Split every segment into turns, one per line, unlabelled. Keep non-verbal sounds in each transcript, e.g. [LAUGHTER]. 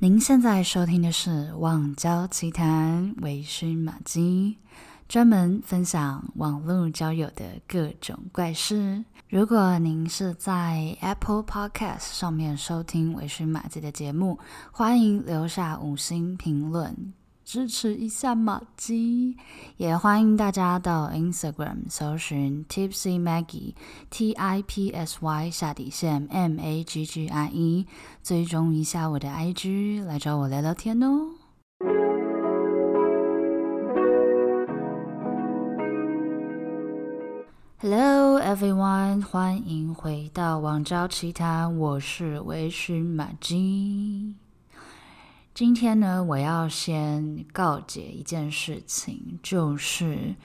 您现在收听的是《网交奇谈》，微醺马姬，专门分享网络交友的各种怪事。如果您是在 Apple Podcast 上面收听微醺马姬的节目，欢迎留下五星评论。支持一下玛姬，也欢迎大家到 Instagram 搜寻 Tipsy Maggie T I P S Y 下底线 M A G G I E，追踪一下我的 IG，来找我聊聊天哦。Hello everyone，欢迎回到网交奇谈，我是微醺玛姬。今天呢，我要先告诫一件事情，就是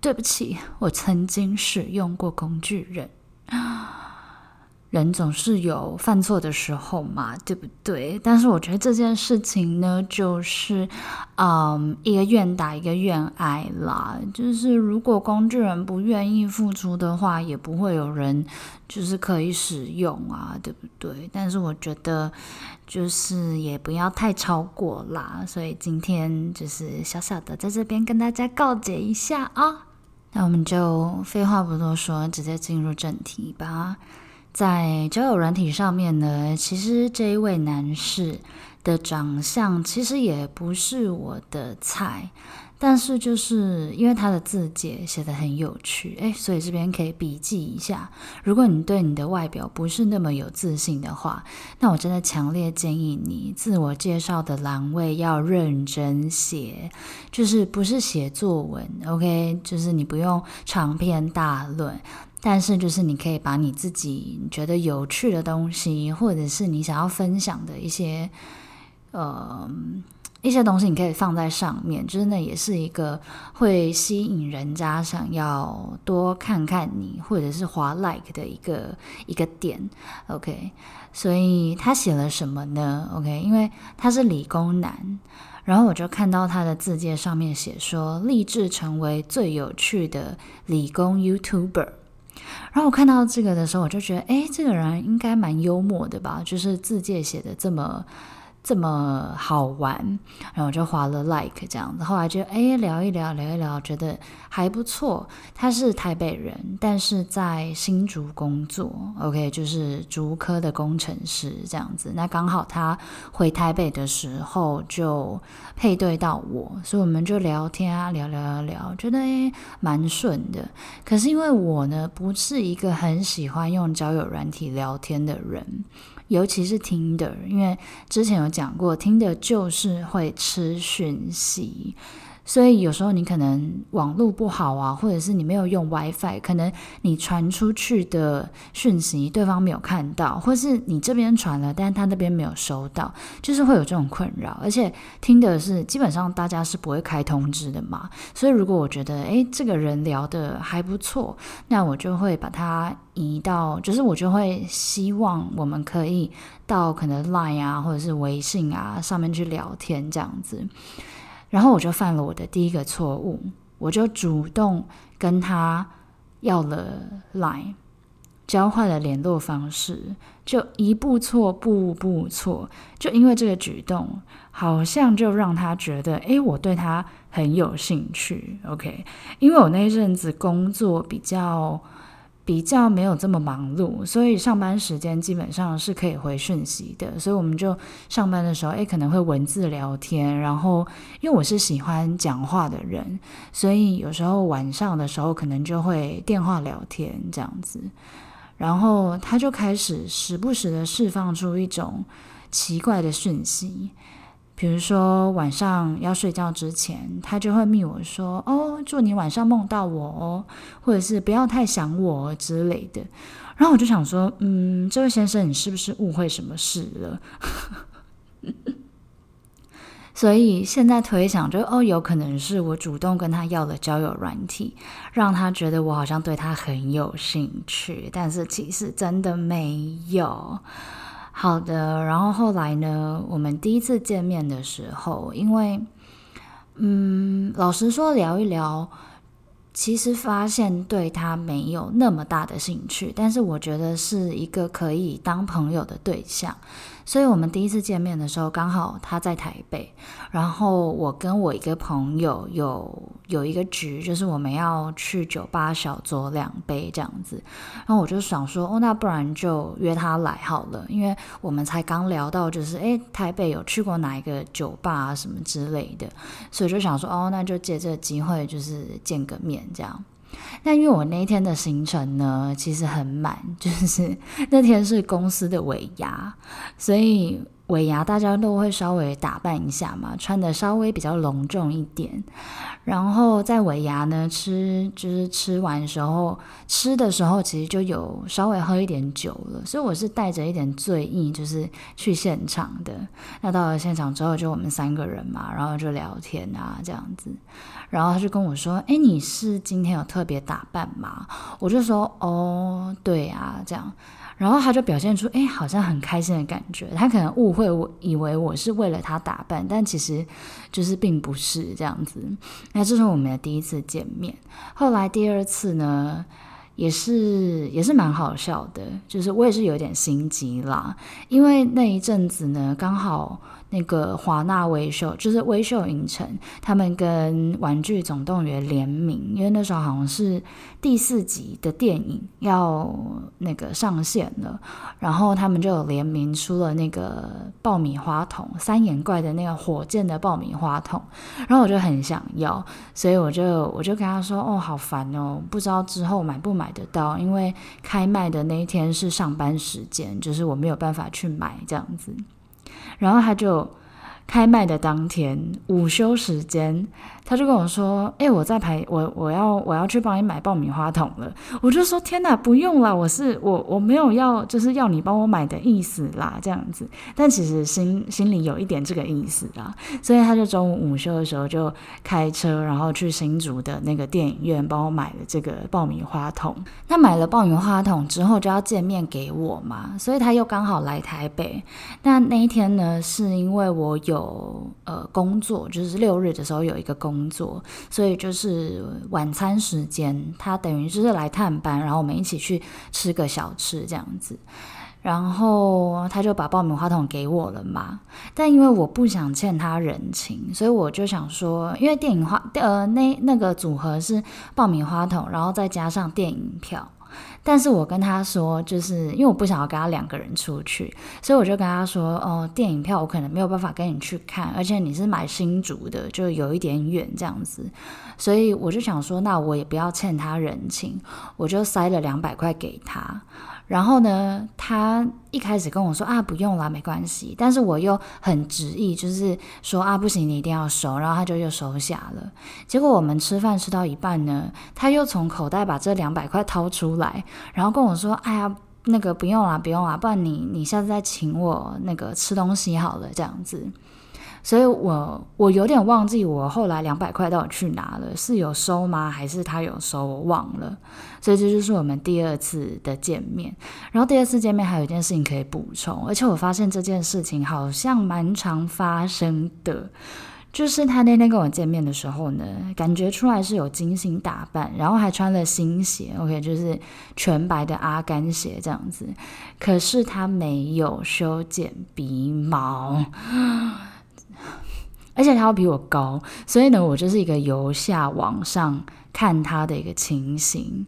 对不起，我曾经使用过工具人。人总是有犯错的时候嘛，对不对？但是我觉得这件事情呢，就是，嗯，一个愿打一个愿挨啦。就是如果工具人不愿意付出的话，也不会有人就是可以使用啊，对不对？但是我觉得就是也不要太超过啦。所以今天就是小小的在这边跟大家告解一下啊。那我们就废话不多说，直接进入正题吧。在交友软体上面呢，其实这一位男士的长相其实也不是我的菜，但是就是因为他的自介写得很有趣，诶，所以这边可以笔记一下。如果你对你的外表不是那么有自信的话，那我真的强烈建议你自我介绍的栏位要认真写，就是不是写作文，OK，就是你不用长篇大论。但是，就是你可以把你自己觉得有趣的东西，或者是你想要分享的一些，呃，一些东西，你可以放在上面。就是那也是一个会吸引人家想要多看看你，或者是滑 like 的一个一个点。OK，所以他写了什么呢？OK，因为他是理工男，然后我就看到他的自介上面写说，立志成为最有趣的理工 YouTuber。然后我看到这个的时候，我就觉得，哎，这个人应该蛮幽默的吧？就是字介写的这么。这么好玩，然后我就划了 like 这样子，后来就哎聊一聊聊一聊，觉得还不错。他是台北人，但是在新竹工作，OK，就是竹科的工程师这样子。那刚好他回台北的时候就配对到我，所以我们就聊天啊，聊聊聊聊，觉得哎蛮顺的。可是因为我呢不是一个很喜欢用交友软体聊天的人。尤其是听的因为之前有讲过听的就是会吃讯息。所以有时候你可能网络不好啊，或者是你没有用 WiFi，可能你传出去的讯息对方没有看到，或是你这边传了，但是他那边没有收到，就是会有这种困扰。而且听的是基本上大家是不会开通知的嘛，所以如果我觉得诶这个人聊得还不错，那我就会把他移到，就是我就会希望我们可以到可能 Line 啊或者是微信啊上面去聊天这样子。然后我就犯了我的第一个错误，我就主动跟他要了 Line，交换了联络方式，就一步错步步错，就因为这个举动，好像就让他觉得，诶，我对他很有兴趣。OK，因为我那一阵子工作比较。比较没有这么忙碌，所以上班时间基本上是可以回讯息的。所以我们就上班的时候，诶，可能会文字聊天。然后，因为我是喜欢讲话的人，所以有时候晚上的时候可能就会电话聊天这样子。然后他就开始时不时的释放出一种奇怪的讯息。比如说晚上要睡觉之前，他就会密我说：“哦，祝你晚上梦到我哦，或者是不要太想我之类的。”然后我就想说：“嗯，这位先生，你是不是误会什么事了？” [LAUGHS] 所以现在推想就，哦，有可能是我主动跟他要了交友软体，让他觉得我好像对他很有兴趣，但是其实真的没有。好的，然后后来呢，我们第一次见面的时候，因为，嗯，老实说聊一聊，其实发现对他没有那么大的兴趣，但是我觉得是一个可以当朋友的对象。所以我们第一次见面的时候，刚好他在台北，然后我跟我一个朋友有有一个局，就是我们要去酒吧小酌两杯这样子。然后我就想说，哦，那不然就约他来好了，因为我们才刚聊到，就是诶，台北有去过哪一个酒吧啊什么之类的，所以就想说，哦，那就借这个机会，就是见个面这样。那因为我那天的行程呢，其实很满，就是 [LAUGHS] 那天是公司的尾牙，所以。尾牙大家都会稍微打扮一下嘛，穿得稍微比较隆重一点。然后在尾牙呢，吃就是吃完的时候，吃的时候其实就有稍微喝一点酒了，所以我是带着一点醉意，就是去现场的。那到了现场之后，就我们三个人嘛，然后就聊天啊这样子。然后他就跟我说：“诶，你是今天有特别打扮吗？”我就说：“哦，对啊，这样。”然后他就表现出，哎，好像很开心的感觉。他可能误会我，以为我是为了他打扮，但其实就是并不是这样子。那这是我们的第一次见面。后来第二次呢，也是也是蛮好笑的，就是我也是有点心急啦，因为那一阵子呢，刚好。那个华纳威秀就是威秀影城，他们跟《玩具总动员》联名，因为那时候好像是第四集的电影要那个上线了，然后他们就有联名出了那个爆米花桶，三眼怪的那个火箭的爆米花桶，然后我就很想要，所以我就我就跟他说，哦，好烦哦，不知道之后买不买得到，因为开卖的那一天是上班时间，就是我没有办法去买这样子。然后他就开卖的当天午休时间。他就跟我说：“哎、我在排，我我要我要去帮你买爆米花桶了。”我就说：“天哪，不用了，我是我我没有要就是要你帮我买的意思啦，这样子。”但其实心心里有一点这个意思啦，所以他就中午午休的时候就开车，然后去新竹的那个电影院帮我买了这个爆米花桶。那买了爆米花桶之后就要见面给我嘛，所以他又刚好来台北。那那一天呢，是因为我有有呃工作，就是六日的时候有一个工。工作，所以就是晚餐时间，他等于就是来探班，然后我们一起去吃个小吃这样子，然后他就把爆米花桶给我了嘛。但因为我不想欠他人情，所以我就想说，因为电影花呃那那个组合是爆米花桶，然后再加上电影票。但是我跟他说，就是因为我不想要跟他两个人出去，所以我就跟他说，哦，电影票我可能没有办法跟你去看，而且你是买新竹的，就有一点远这样子，所以我就想说，那我也不要欠他人情，我就塞了两百块给他。然后呢，他一开始跟我说啊，不用啦，没关系。但是我又很执意，就是说啊，不行，你一定要收。然后他就又收下了。结果我们吃饭吃到一半呢，他又从口袋把这两百块掏出来，然后跟我说，哎呀，那个不用啦，不用啦，不然你你下次再请我那个吃东西好了，这样子。所以我我有点忘记我后来两百块到底去哪了，是有收吗？还是他有收？我忘了。所以这就是我们第二次的见面。然后第二次见面还有一件事情可以补充，而且我发现这件事情好像蛮常发生的，就是他那天跟我见面的时候呢，感觉出来是有精心打扮，然后还穿了新鞋，OK，就是全白的阿甘鞋这样子。可是他没有修剪鼻毛。而且他比我高，所以呢，我就是一个由下往上看他的一个情形，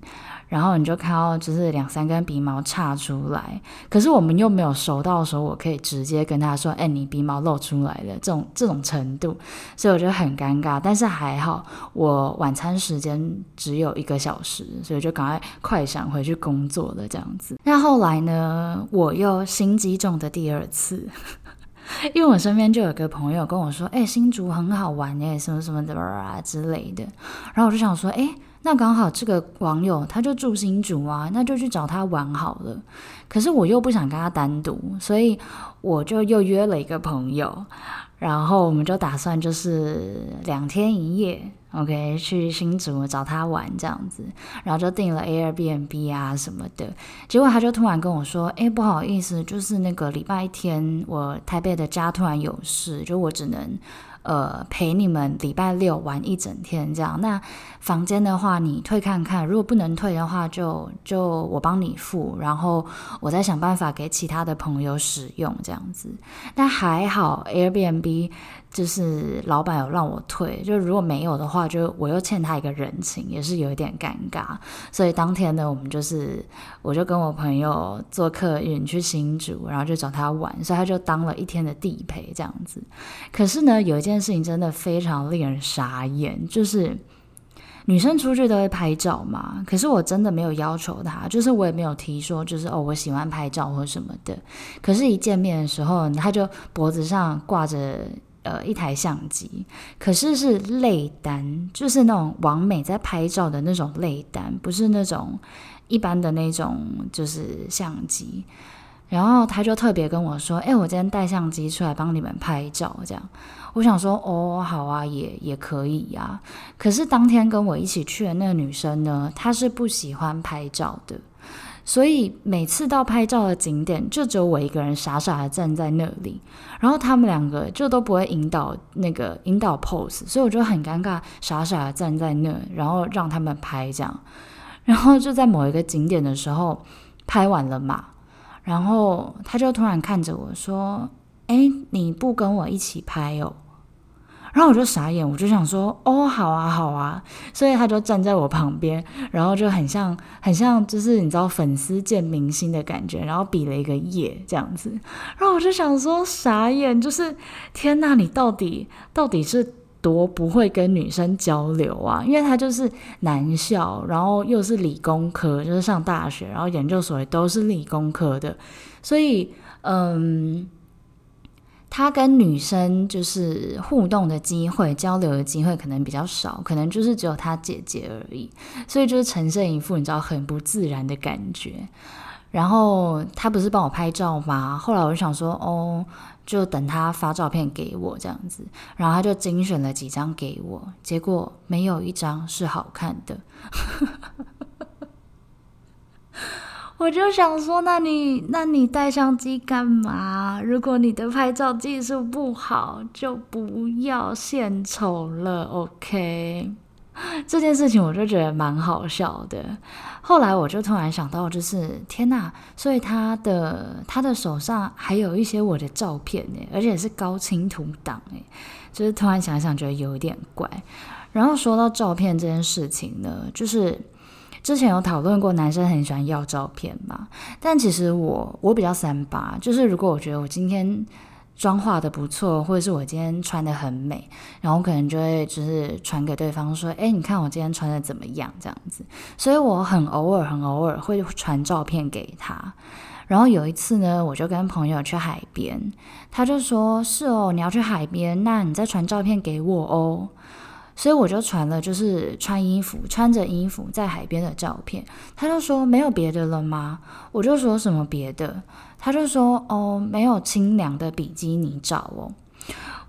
然后你就看到就是两三根鼻毛岔出来，可是我们又没有熟到说我可以直接跟他说，哎，你鼻毛露出来了，这种这种程度，所以我觉得很尴尬。但是还好，我晚餐时间只有一个小时，所以就赶快快闪回去工作了这样子。那后来呢，我又心机重的第二次。[LAUGHS] 因为我身边就有个朋友跟我说：“哎，新竹很好玩哎，什么什么的啊之类的。”然后我就想说：“哎，那刚好这个网友他就住新竹啊，那就去找他玩好了。”可是我又不想跟他单独，所以我就又约了一个朋友，然后我们就打算就是两天一夜 OK，去新竹找他玩这样子，然后就订了 Airbnb 啊什么的。结果他就突然跟我说：“哎，不好意思，就是那个礼拜天我台北的家突然有事，就我只能。”呃，陪你们礼拜六玩一整天这样。那房间的话，你退看看，如果不能退的话就，就就我帮你付，然后我再想办法给其他的朋友使用这样子。但还好，Airbnb。就是老板有让我退，就如果没有的话，就我又欠他一个人情，也是有一点尴尬。所以当天呢，我们就是我就跟我朋友坐客运去新竹，然后就找他玩，所以他就当了一天的地陪这样子。可是呢，有一件事情真的非常令人傻眼，就是女生出去都会拍照嘛，可是我真的没有要求他，就是我也没有提说，就是哦我喜欢拍照或什么的。可是，一见面的时候，他就脖子上挂着。呃，一台相机，可是是类单，就是那种完美在拍照的那种类单，不是那种一般的那种就是相机。然后他就特别跟我说：“哎，我今天带相机出来帮你们拍照。”这样，我想说：“哦，好啊，也也可以呀。”可是当天跟我一起去的那个女生呢，她是不喜欢拍照的。所以每次到拍照的景点，就只有我一个人傻傻的站在那里，然后他们两个就都不会引导那个引导 pose，所以我就很尴尬，傻傻的站在那，然后让他们拍这样，然后就在某一个景点的时候拍完了嘛，然后他就突然看着我说：“哎，你不跟我一起拍哦？”然后我就傻眼，我就想说，哦，好啊，好啊，所以他就站在我旁边，然后就很像，很像，就是你知道粉丝见明星的感觉，然后比了一个耶这样子，然后我就想说，傻眼，就是天哪，你到底到底是多不会跟女生交流啊？因为他就是男校，然后又是理工科，就是上大学，然后研究所也都是理工科的，所以，嗯。他跟女生就是互动的机会、交流的机会可能比较少，可能就是只有他姐姐而已，所以就是呈现一副你知道很不自然的感觉。然后他不是帮我拍照吗？后来我就想说，哦，就等他发照片给我这样子，然后他就精选了几张给我，结果没有一张是好看的。我就想说，那你那你带相机干嘛？如果你的拍照技术不好，就不要献丑了，OK？这件事情我就觉得蛮好笑的。后来我就突然想到，就是天呐！所以他的他的手上还有一些我的照片呢，而且是高清图档诶，就是突然想想觉得有点怪。然后说到照片这件事情呢，就是。之前有讨论过，男生很喜欢要照片嘛？但其实我我比较三八，就是如果我觉得我今天妆化的不错，或者是我今天穿得很美，然后可能就会就是传给对方说：“哎，你看我今天穿的怎么样？”这样子。所以我很偶尔很偶尔会传照片给他。然后有一次呢，我就跟朋友去海边，他就说：“是哦，你要去海边，那你再传照片给我哦。”所以我就传了，就是穿衣服、穿着衣服在海边的照片。他就说没有别的了吗？我就说什么别的？他就说哦，没有清凉的比基尼照哦。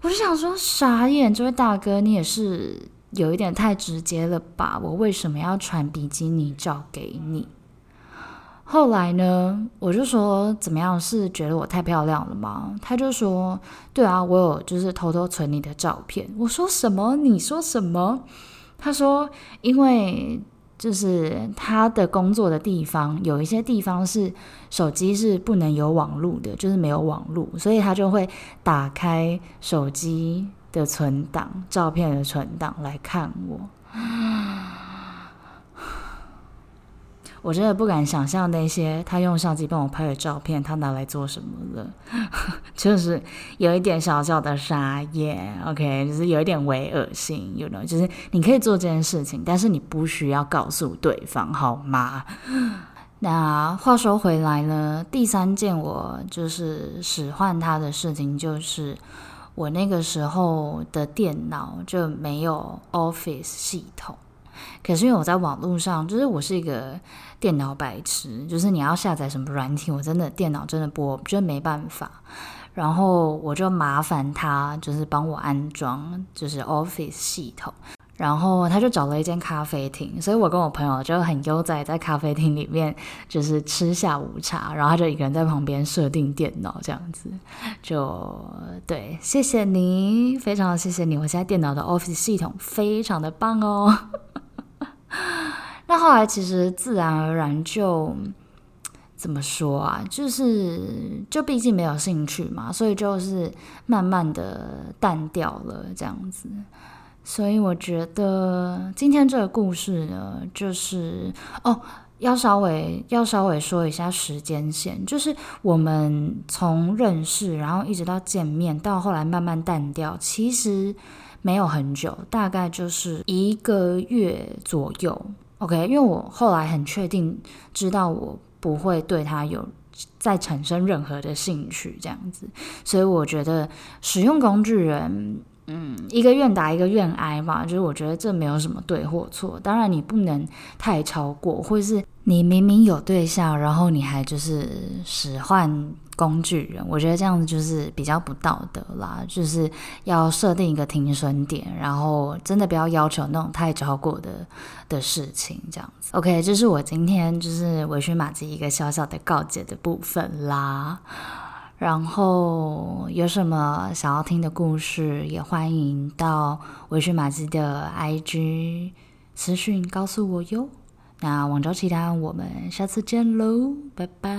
我就想说傻眼，这位大哥你也是有一点太直接了吧？我为什么要传比基尼照给你？后来呢，我就说怎么样？是觉得我太漂亮了吗？他就说对啊，我有就是偷偷存你的照片。我说什么？你说什么？他说因为就是他的工作的地方有一些地方是手机是不能有网络的，就是没有网络，所以他就会打开手机的存档、照片的存档来看我。我真的不敢想象那些他用相机帮我拍的照片，他拿来做什么了，[LAUGHS] 就是有一点小小的傻眼，OK，就是有一点微恶心，you know，就是你可以做这件事情，但是你不需要告诉对方，好吗？那话说回来呢，第三件我就是使唤他的事情，就是我那个时候的电脑就没有 Office 系统。可是因为我在网络上，就是我是一个电脑白痴，就是你要下载什么软体，我真的电脑真的不，我觉得没办法。然后我就麻烦他，就是帮我安装，就是 Office 系统。然后他就找了一间咖啡厅，所以我跟我朋友就很悠哉在咖啡厅里面，就是吃下午茶，然后他就一个人在旁边设定电脑这样子，就对，谢谢你，非常谢谢你，我现在电脑的 Office 系统非常的棒哦。那后来其实自然而然就怎么说啊，就是就毕竟没有兴趣嘛，所以就是慢慢的淡掉了这样子。所以我觉得今天这个故事呢，就是哦，要稍微要稍微说一下时间线，就是我们从认识，然后一直到见面，到后来慢慢淡掉，其实没有很久，大概就是一个月左右。OK，因为我后来很确定知道我不会对他有再产生任何的兴趣，这样子，所以我觉得使用工具人。嗯，一个愿打一个愿挨嘛，就是我觉得这没有什么对或错。当然，你不能太超过，或是你明明有对象，然后你还就是使唤工具人，我觉得这样子就是比较不道德啦。就是要设定一个停损点，然后真的不要要求那种太超过的的事情，这样子。OK，这是我今天就是微醺玛姬一个小小的告解的部分啦。然后有什么想要听的故事，也欢迎到微醺玛姬的 IG 私讯告诉我哟。那网昭奇谈，我们下次见喽，拜拜。